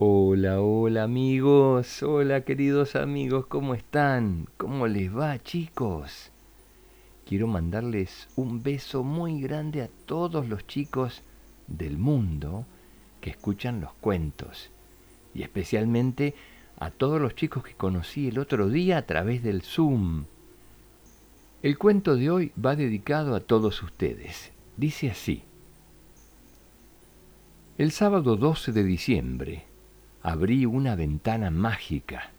Hola, hola amigos, hola queridos amigos, ¿cómo están? ¿Cómo les va chicos? Quiero mandarles un beso muy grande a todos los chicos del mundo que escuchan los cuentos y especialmente a todos los chicos que conocí el otro día a través del Zoom. El cuento de hoy va dedicado a todos ustedes. Dice así. El sábado 12 de diciembre, abrí una ventana mágica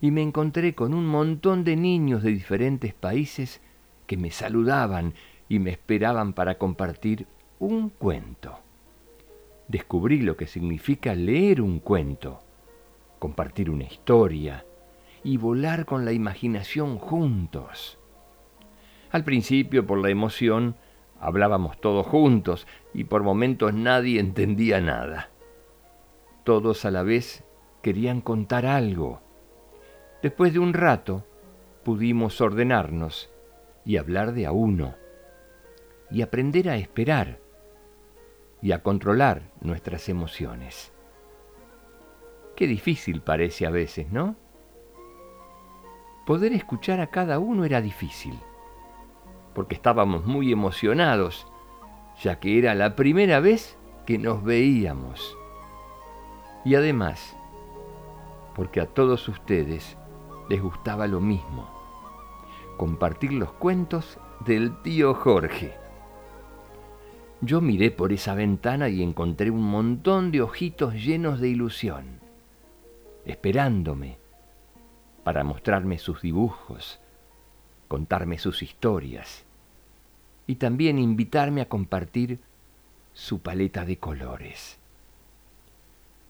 y me encontré con un montón de niños de diferentes países que me saludaban y me esperaban para compartir un cuento. Descubrí lo que significa leer un cuento, compartir una historia y volar con la imaginación juntos. Al principio, por la emoción, hablábamos todos juntos y por momentos nadie entendía nada. Todos a la vez querían contar algo. Después de un rato pudimos ordenarnos y hablar de a uno y aprender a esperar y a controlar nuestras emociones. Qué difícil parece a veces, ¿no? Poder escuchar a cada uno era difícil, porque estábamos muy emocionados, ya que era la primera vez que nos veíamos. Y además, porque a todos ustedes les gustaba lo mismo, compartir los cuentos del tío Jorge. Yo miré por esa ventana y encontré un montón de ojitos llenos de ilusión, esperándome para mostrarme sus dibujos, contarme sus historias y también invitarme a compartir su paleta de colores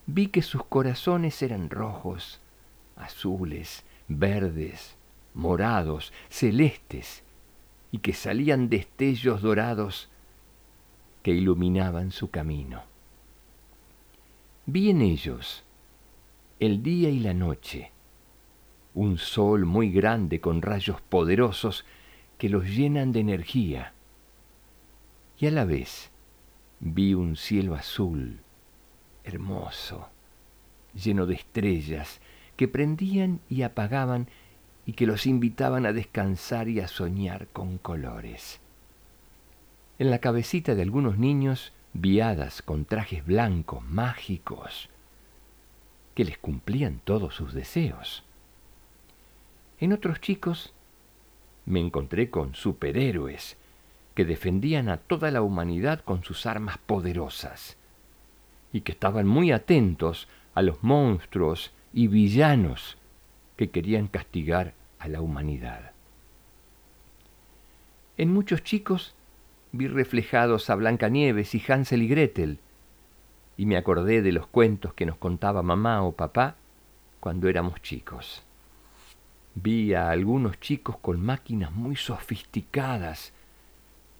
vi que sus corazones eran rojos, azules, verdes, morados, celestes, y que salían destellos dorados que iluminaban su camino. Vi en ellos el día y la noche, un sol muy grande con rayos poderosos que los llenan de energía, y a la vez vi un cielo azul, hermoso, lleno de estrellas que prendían y apagaban y que los invitaban a descansar y a soñar con colores. En la cabecita de algunos niños viadas con trajes blancos mágicos que les cumplían todos sus deseos. En otros chicos me encontré con superhéroes que defendían a toda la humanidad con sus armas poderosas y que estaban muy atentos a los monstruos y villanos que querían castigar a la humanidad. En muchos chicos vi reflejados a Blancanieves y Hansel y Gretel, y me acordé de los cuentos que nos contaba mamá o papá cuando éramos chicos. Vi a algunos chicos con máquinas muy sofisticadas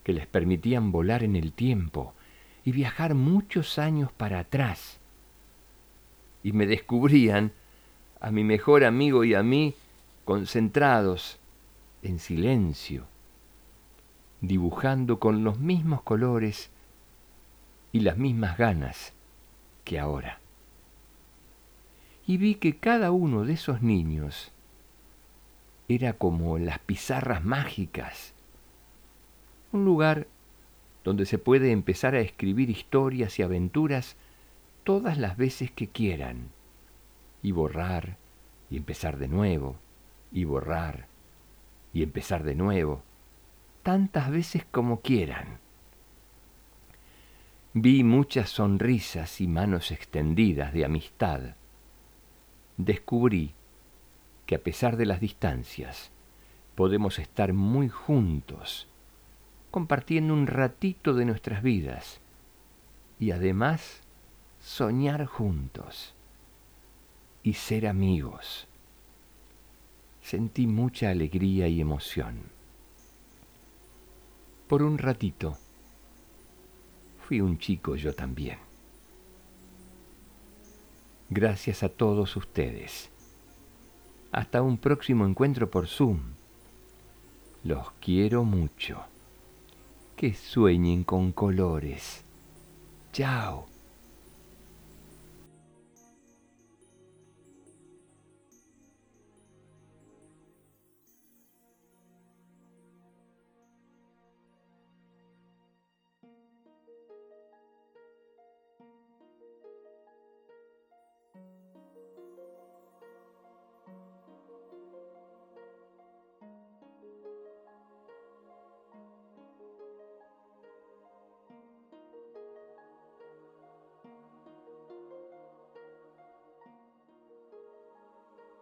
que les permitían volar en el tiempo y viajar muchos años para atrás. Y me descubrían a mi mejor amigo y a mí concentrados en silencio, dibujando con los mismos colores y las mismas ganas que ahora. Y vi que cada uno de esos niños era como las pizarras mágicas, un lugar donde se puede empezar a escribir historias y aventuras todas las veces que quieran, y borrar, y empezar de nuevo, y borrar, y empezar de nuevo, tantas veces como quieran. Vi muchas sonrisas y manos extendidas de amistad. Descubrí que a pesar de las distancias, podemos estar muy juntos compartiendo un ratito de nuestras vidas y además soñar juntos y ser amigos. Sentí mucha alegría y emoción. Por un ratito fui un chico yo también. Gracias a todos ustedes. Hasta un próximo encuentro por Zoom. Los quiero mucho que sueñen con colores. Chao.